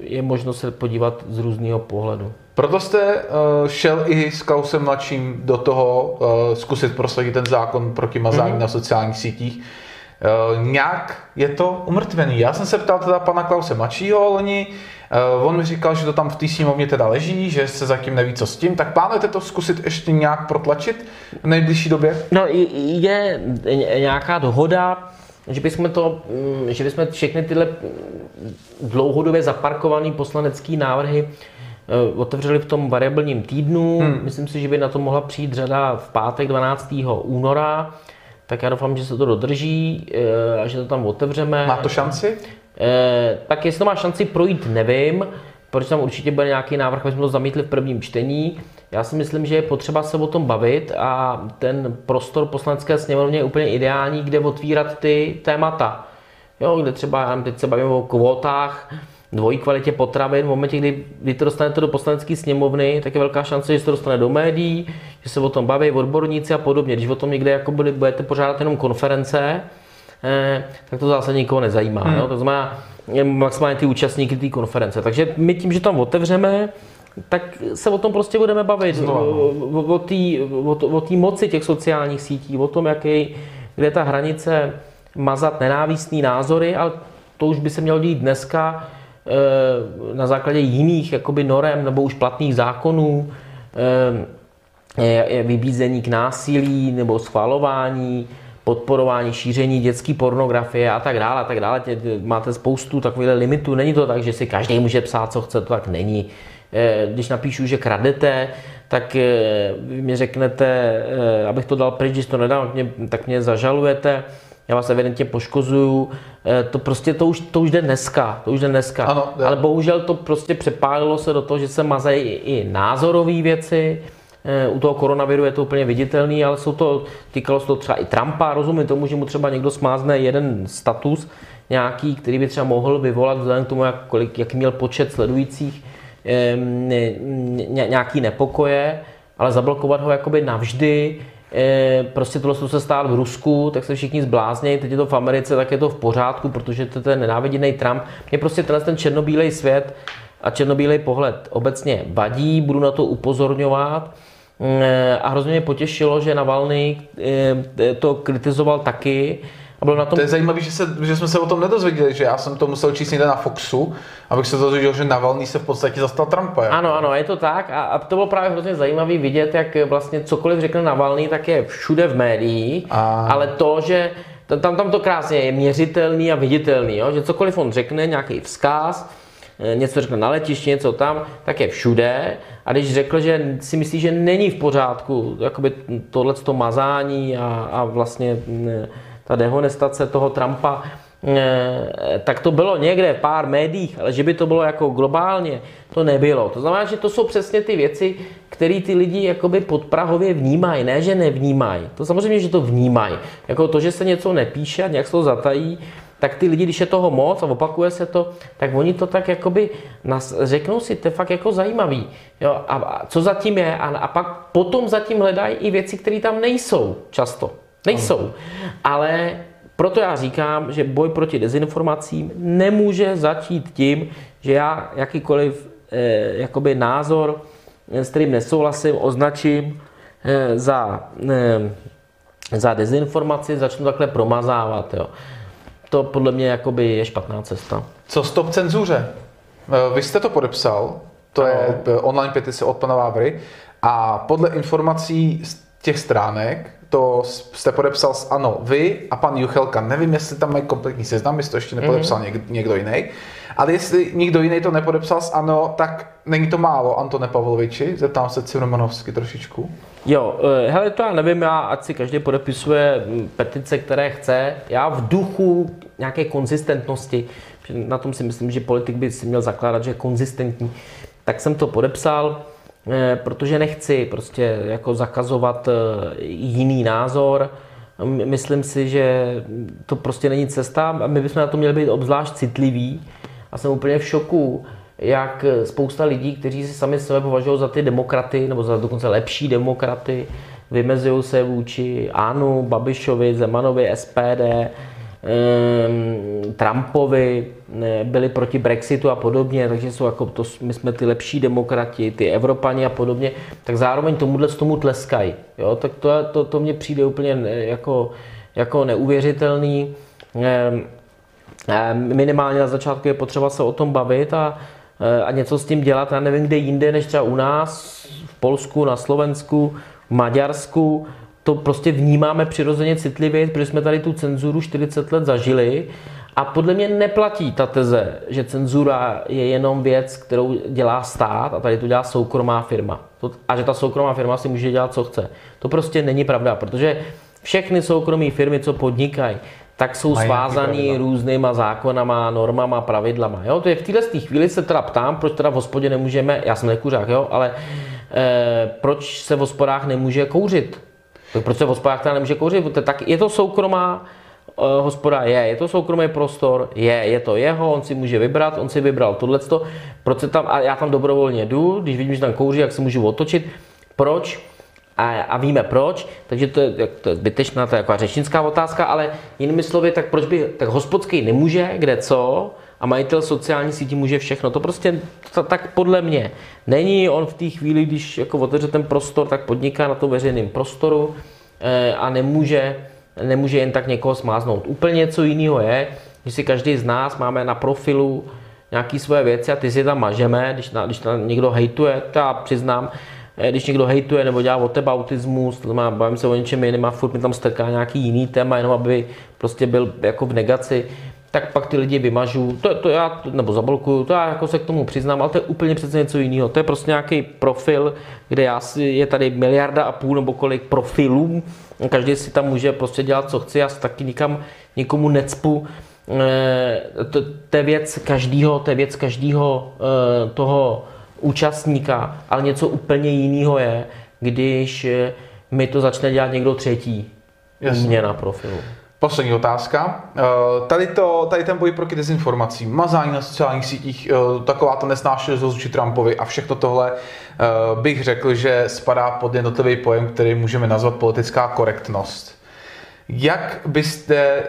je možno se podívat z různého pohledu. Proto jste uh, šel i s Klausem mladším do toho uh, zkusit prosadit ten zákon proti mazání mm-hmm. na sociálních sítích. Uh, nějak je to umrtvený. Já jsem se ptal teda pana Klause mladšího loni, uh, on mi říkal, že to tam v té sněmovně teda leží, že se zatím neví, co s tím. Tak plánujete to zkusit ještě nějak protlačit v nejbližší době? No, je nějaká dohoda, že bychom, to, mm, že bychom všechny tyhle dlouhodobě zaparkované poslanecké návrhy eh, otevřeli v tom variabilním týdnu. Hmm. Myslím si, že by na to mohla přijít řada v pátek 12. února. Tak já doufám, že se to dodrží eh, a že to tam otevřeme. Má to šanci? Eh, tak jestli to má šanci projít, nevím, protože tam určitě bude nějaký návrh, aby jsme to zamítli v prvním čtení. Já si myslím, že je potřeba se o tom bavit a ten prostor poslanecké sněmovny je úplně ideální, kde otvírat ty témata. Jo, kde třeba, teď se bavíme o kvótách, dvojí kvalitě potravin. V momentě, kdy, kdy to dostanete do poslanecké sněmovny, tak je velká šance, že se to dostane do médií, že se o tom baví odborníci a podobně. Když o tom někde jako budete pořádat jenom konference, eh, tak to zase nikoho nezajímá. Hmm. Jo? To znamená maximálně ty účastníky té konference. Takže my tím, že tam otevřeme, tak se o tom prostě budeme bavit. O, o té moci těch sociálních sítí, o tom, jaký, kde je ta hranice mazat nenávistný názory, ale to už by se mělo dít dneska na základě jiných jakoby norem nebo už platných zákonů, e, vybízení k násilí nebo schvalování, podporování, šíření dětské pornografie a tak dále, a tak dále. Máte spoustu takových limitů. Není to tak, že si každý může psát, co chce, to tak není. Eh, když napíšu, že kradete, tak eh, mi řeknete, eh, abych to dal pryč, když to nedám, tak mě zažalujete, já vás evidentně poškozuju. To prostě, to už, to už jde dneska, to už jde dneska. Ano, Ale bohužel to prostě přepálilo se do toho, že se mazají i názorové věci, u toho koronaviru je to úplně viditelný, ale jsou to, týkalo se to třeba i Trumpa, rozumím tomu, že mu třeba někdo smázne jeden status nějaký, který by třeba mohl vyvolat vzhledem k tomu, jak, kolik, jak měl počet sledujících, nějaký nepokoje, ale zablokovat ho jakoby navždy, prostě tohle se stát v Rusku, tak se všichni zbláznějí, teď je to v Americe, tak je to v pořádku, protože to je ten nenáviděný Trump. Mě prostě tenhle ten černobílej svět a černobílej pohled obecně vadí, budu na to upozorňovat. A hrozně mě potěšilo, že Navalny to kritizoval taky, a bylo na tom... To je zajímavé, že, se, že jsme se o tom nedozvěděli, že já jsem to musel číst někde na Foxu, abych se dozvěděl, že Navalny se v podstatě zastal Trumpa. Jako. Ano, ano, je to tak a, a to bylo právě hrozně zajímavé vidět, jak vlastně cokoliv řekne Navalny, tak je všude v médiích, a... ale to, že tam, tam to krásně je měřitelný a viditelný, jo? že cokoliv on řekne, nějaký vzkaz, eh, něco řekne na letišti, něco tam, tak je všude. A když řekl, že si myslí, že není v pořádku jakoby tohle mazání a, a vlastně ne, ta dehonestace toho Trumpa, eh, tak to bylo někde v pár médiích, ale že by to bylo jako globálně, to nebylo. To znamená, že to jsou přesně ty věci, které ty lidi jakoby podprahově vnímají, ne, že nevnímají. To samozřejmě, že to vnímají. Jako to, že se něco nepíše a nějak se to zatají, tak ty lidi, když je toho moc a opakuje se to, tak oni to tak jakoby nas, řeknou si, to je fakt jako zajímavý. Jo, a, a co zatím je? A, a pak potom zatím hledají i věci, které tam nejsou často. Nejsou. Ale proto já říkám, že boj proti dezinformacím nemůže začít tím, že já jakýkoliv eh, jakoby názor, eh, s kterým nesouhlasím, označím eh, za, eh, za dezinformaci, začnu takhle promazávat. Jo. To podle mě jakoby je špatná cesta. Co stop cenzuře? Eh, vy jste to podepsal, to ano. je online petice od pana Vávry a podle informací z těch stránek to jste podepsal s ANO vy a pan Juchelka. Nevím, jestli tam mají kompletní seznam, jestli to ještě nepodepsal mm-hmm. někdo jiný. Ale jestli nikdo jiný to nepodepsal s ANO, tak není to málo, Antone Pavloviči. Zeptám se Cimrmanovsky trošičku. Jo, eh, hele, to já nevím, já, ať si každý podepisuje hm, petice, které chce. Já v duchu nějaké konzistentnosti, na tom si myslím, že politik by si měl zakládat, že je konzistentní, tak jsem to podepsal. Eh, protože nechci prostě jako zakazovat eh, jiný názor. Myslím si, že to prostě není cesta. A my bychom na to měli být obzvlášť citliví. A jsem úplně v šoku, jak spousta lidí, kteří si sami sebe považují za ty demokraty, nebo za dokonce lepší demokraty, vymezují se vůči Anu, Babišovi, Zemanovi, SPD, Ehm, Trumpovi, byli proti Brexitu a podobně, takže jsou jako to, my jsme ty lepší demokrati, ty Evropani a podobně, tak zároveň tomuhle z tomu tleskají. Jo? Tak to, to, to mně přijde úplně jako, jako neuvěřitelný. Ehm, ehm, minimálně na začátku je potřeba se o tom bavit a, eh, a něco s tím dělat. Já nevím, kde jinde, než třeba u nás, v Polsku, na Slovensku, v Maďarsku, to prostě vnímáme přirozeně citlivě, protože jsme tady tu cenzuru 40 let zažili a podle mě neplatí ta teze, že cenzura je jenom věc, kterou dělá stát a tady to dělá soukromá firma. A že ta soukromá firma si může dělat, co chce. To prostě není pravda, protože všechny soukromé firmy, co podnikají, tak jsou Mají svázaný různýma zákonama, normama, pravidlama. Jo? To je v této chvíli se teda ptám, proč teda v hospodě nemůžeme, já jsem nekuřák, jo, ale eh, proč se v hospodách nemůže kouřit? Tak proč se v hospodách teda nemůže kouřit? Tak je to soukromá hospoda? Je. Je to soukromý prostor? Je. Je to jeho, on si může vybrat, on si vybral tohleto. Proč se tam, a já tam dobrovolně jdu, když vidím, že tam kouří, jak se můžu otočit. Proč? A, a víme proč, takže to je, to je zbytečná, to je jako řečnická otázka, ale jinými slovy, tak proč by, tak hospodský nemůže, kde co, a majitel sociální sítí může všechno. To prostě to, tak podle mě není. On v té chvíli, když jako otevře ten prostor, tak podniká na tom veřejném prostoru e, a nemůže, nemůže jen tak někoho smáznout. Úplně něco jiného je, když si každý z nás máme na profilu nějaké svoje věci a ty si tam mažeme, když, na, když tam někdo hejtuje, to já přiznám, eh, když někdo hejtuje nebo dělá autismus, to znamená, bavím se o něčem jiném a furt mi tam strká nějaký jiný téma, jenom aby prostě byl jako v negaci, tak pak ty lidi vymažu, to, to já, nebo zablokuju, to já jako se k tomu přiznám, ale to je úplně přece něco jiného. To je prostě nějaký profil, kde já si, je tady miliarda a půl nebo kolik profilů, každý si tam může prostě dělat, co chce, já si taky nikam nikomu necpu. E, to, to je věc každého, to je věc každého e, toho účastníka, ale něco úplně jiného je, když eh, mi to začne dělat někdo třetí Jasně. mě na profilu. Poslední otázka. Eh, tady, to, tady ten boj proti dezinformacím, mazání na sociálních sítích, eh, taková to nesnášenost vůči Trumpovi a všechno tohle eh, bych řekl, že spadá pod jednotlivý pojem, který můžeme nazvat politická korektnost. Jak byste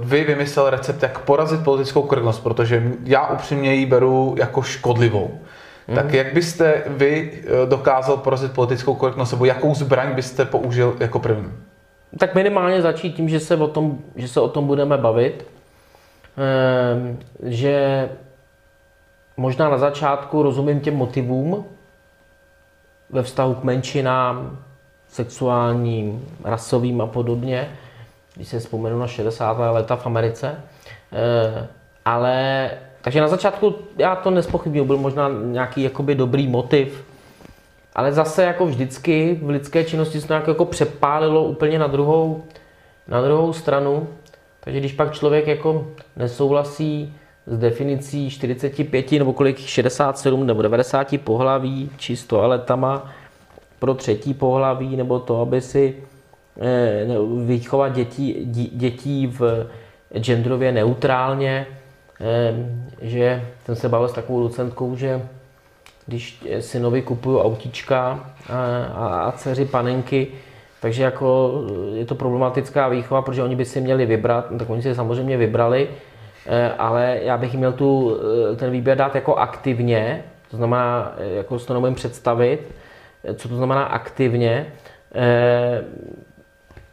vy vymyslel recept, jak porazit politickou korektnost, protože já upřímně ji beru jako škodlivou. Mm. Tak jak byste vy dokázal porazit politickou korektnost, nebo jakou zbraň byste použil jako první? Tak minimálně začít tím, že se o tom, že se o tom budeme bavit, ehm, že možná na začátku rozumím těm motivům ve vztahu k menšinám, sexuálním, rasovým a podobně, když se vzpomenu na 60. leta v Americe. Ehm, ale, takže na začátku já to nespochybnuju, byl možná nějaký jakoby dobrý motiv, ale zase jako vždycky v lidské činnosti se to nějak jako přepálilo úplně na druhou, na druhou stranu. Takže když pak člověk jako nesouhlasí s definicí 45 nebo kolik 67 nebo 90 pohlaví či s toaletama pro třetí pohlaví nebo to, aby si eh, vychovat dětí, dětí v genderově neutrálně, eh, že jsem se bavil s takovou docentkou, že když synovi kupuju autíčka a, a dceři panenky, takže jako je to problematická výchova, protože oni by si měli vybrat, no tak oni si samozřejmě vybrali, eh, ale já bych jim měl tu, eh, ten výběr dát jako aktivně, to znamená, eh, jako si to nemůžu představit, co to znamená aktivně,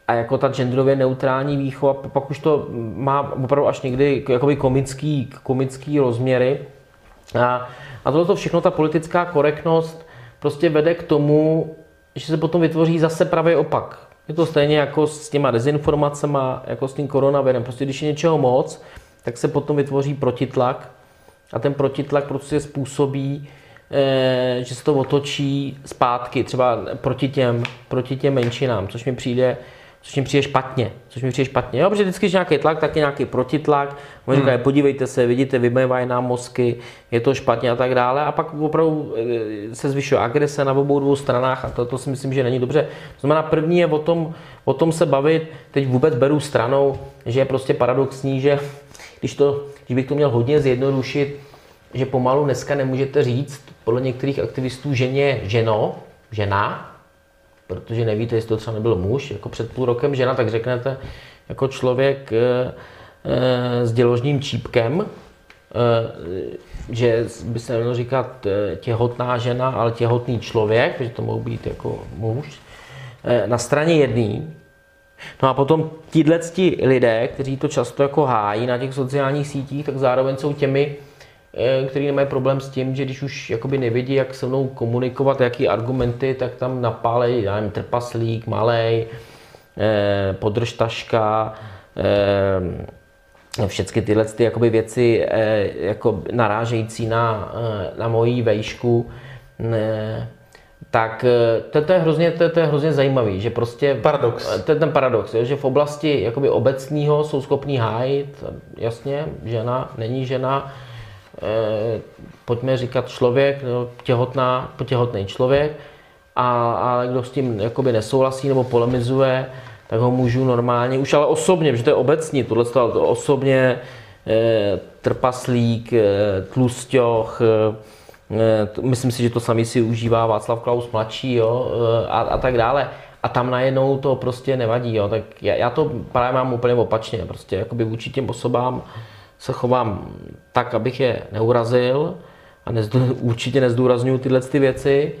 a jako ta genderově neutrální výchova, pak už to má opravdu až někdy jakoby komický, komický rozměry. A a tohle všechno, ta politická korektnost prostě vede k tomu, že se potom vytvoří zase pravý opak. Je to stejně jako s těma dezinformacemi, jako s tím koronavirem. Prostě když je něčeho moc, tak se potom vytvoří protitlak a ten protitlak prostě způsobí, eh, že se to otočí zpátky, třeba proti těm, proti těm menšinám, což mi přijde což mi přijde špatně. Což mi přijde špatně. Jo, protože vždycky, když nějaký tlak, tak je nějaký protitlak. Oni hmm. říkají, podívejte se, vidíte, vymývají nám mozky, je to špatně a tak dále. A pak opravdu eh, se zvyšuje agrese na obou dvou stranách a to, to si myslím, že není dobře. To znamená, první je o tom, o tom se bavit, teď vůbec beru stranou, že je prostě paradoxní, že když, to, když bych to měl hodně zjednodušit, že pomalu dneska nemůžete říct podle některých aktivistů ženě ženo, žena, protože nevíte, jestli to třeba nebyl muž, jako před půl rokem žena, tak řeknete jako člověk e, e, s děložním čípkem, e, že by se mělo říkat těhotná žena, ale těhotný člověk, že to mohou být jako muž. E, na straně jedný No a potom tihle lidé, kteří to často jako hájí na těch sociálních sítích, tak zároveň jsou těmi, eh, kteří nemají problém s tím, že když už jakoby nevědí, jak se mnou komunikovat, jaký argumenty, tak tam napálej, já nevím, trpaslík, malej, eh, podržtaška, eh, všechny tyhle ty jakoby věci jako narážející na, na moji vejšku tak to, to, je hrozně, to, to je hrozně zajímavý, že prostě... Paradox. To je ten paradox, že v oblasti jakoby obecního jsou schopní hájit, jasně, žena, není žena, pojďme říkat člověk, no, těhotná, těhotný člověk, a, a kdo s tím jakoby nesouhlasí nebo polemizuje, tak ho můžu normálně, už ale osobně, protože to je obecní, tohle to osobně, eh, trpaslík, eh, tlusťoch, eh, Eh, myslím si, že to samý si užívá Václav Klaus mladší jo, eh, a, a tak dále. A tam najednou to prostě nevadí. Jo. Tak já, já to právě mám úplně opačně. Prostě jakoby vůči těm osobám se chovám tak, abych je neurazil a nezdů, (laughs) určitě nezdůraznuju tyhle ty věci,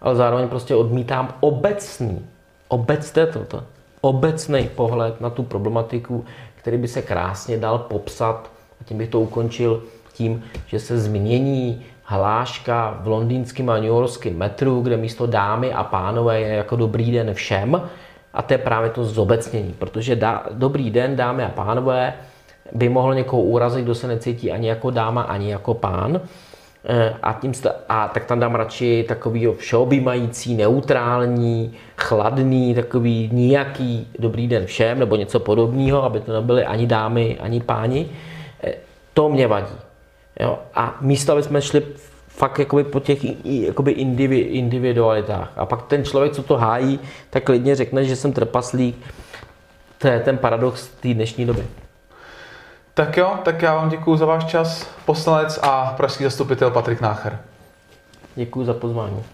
ale zároveň prostě odmítám obecný, obecné toto, obecný pohled na tu problematiku, který by se krásně dal popsat a tím bych to ukončil tím, že se změní hláška v londýnském a newyorském metru, kde místo dámy a pánové je jako dobrý den všem. A to je právě to zobecnění, protože dá, dobrý den, dámy a pánové, by mohl někoho urazit, kdo se necítí ani jako dáma, ani jako pán. E, a, tím, a tak tam dám radši takový všeobjímající, neutrální, chladný, takový nějaký dobrý den všem, nebo něco podobného, aby to nebyly ani dámy, ani páni. E, to mě vadí. Jo? A místo, aby jsme šli fakt jakoby po těch jakoby indivi, individualitách. A pak ten člověk, co to hájí, tak klidně řekne, že jsem trpaslík. To je ten paradox té dnešní doby. Tak jo, tak já vám děkuji za váš čas, poslanec a pražský zastupitel Patrik Nácher. Děkuji za pozvání.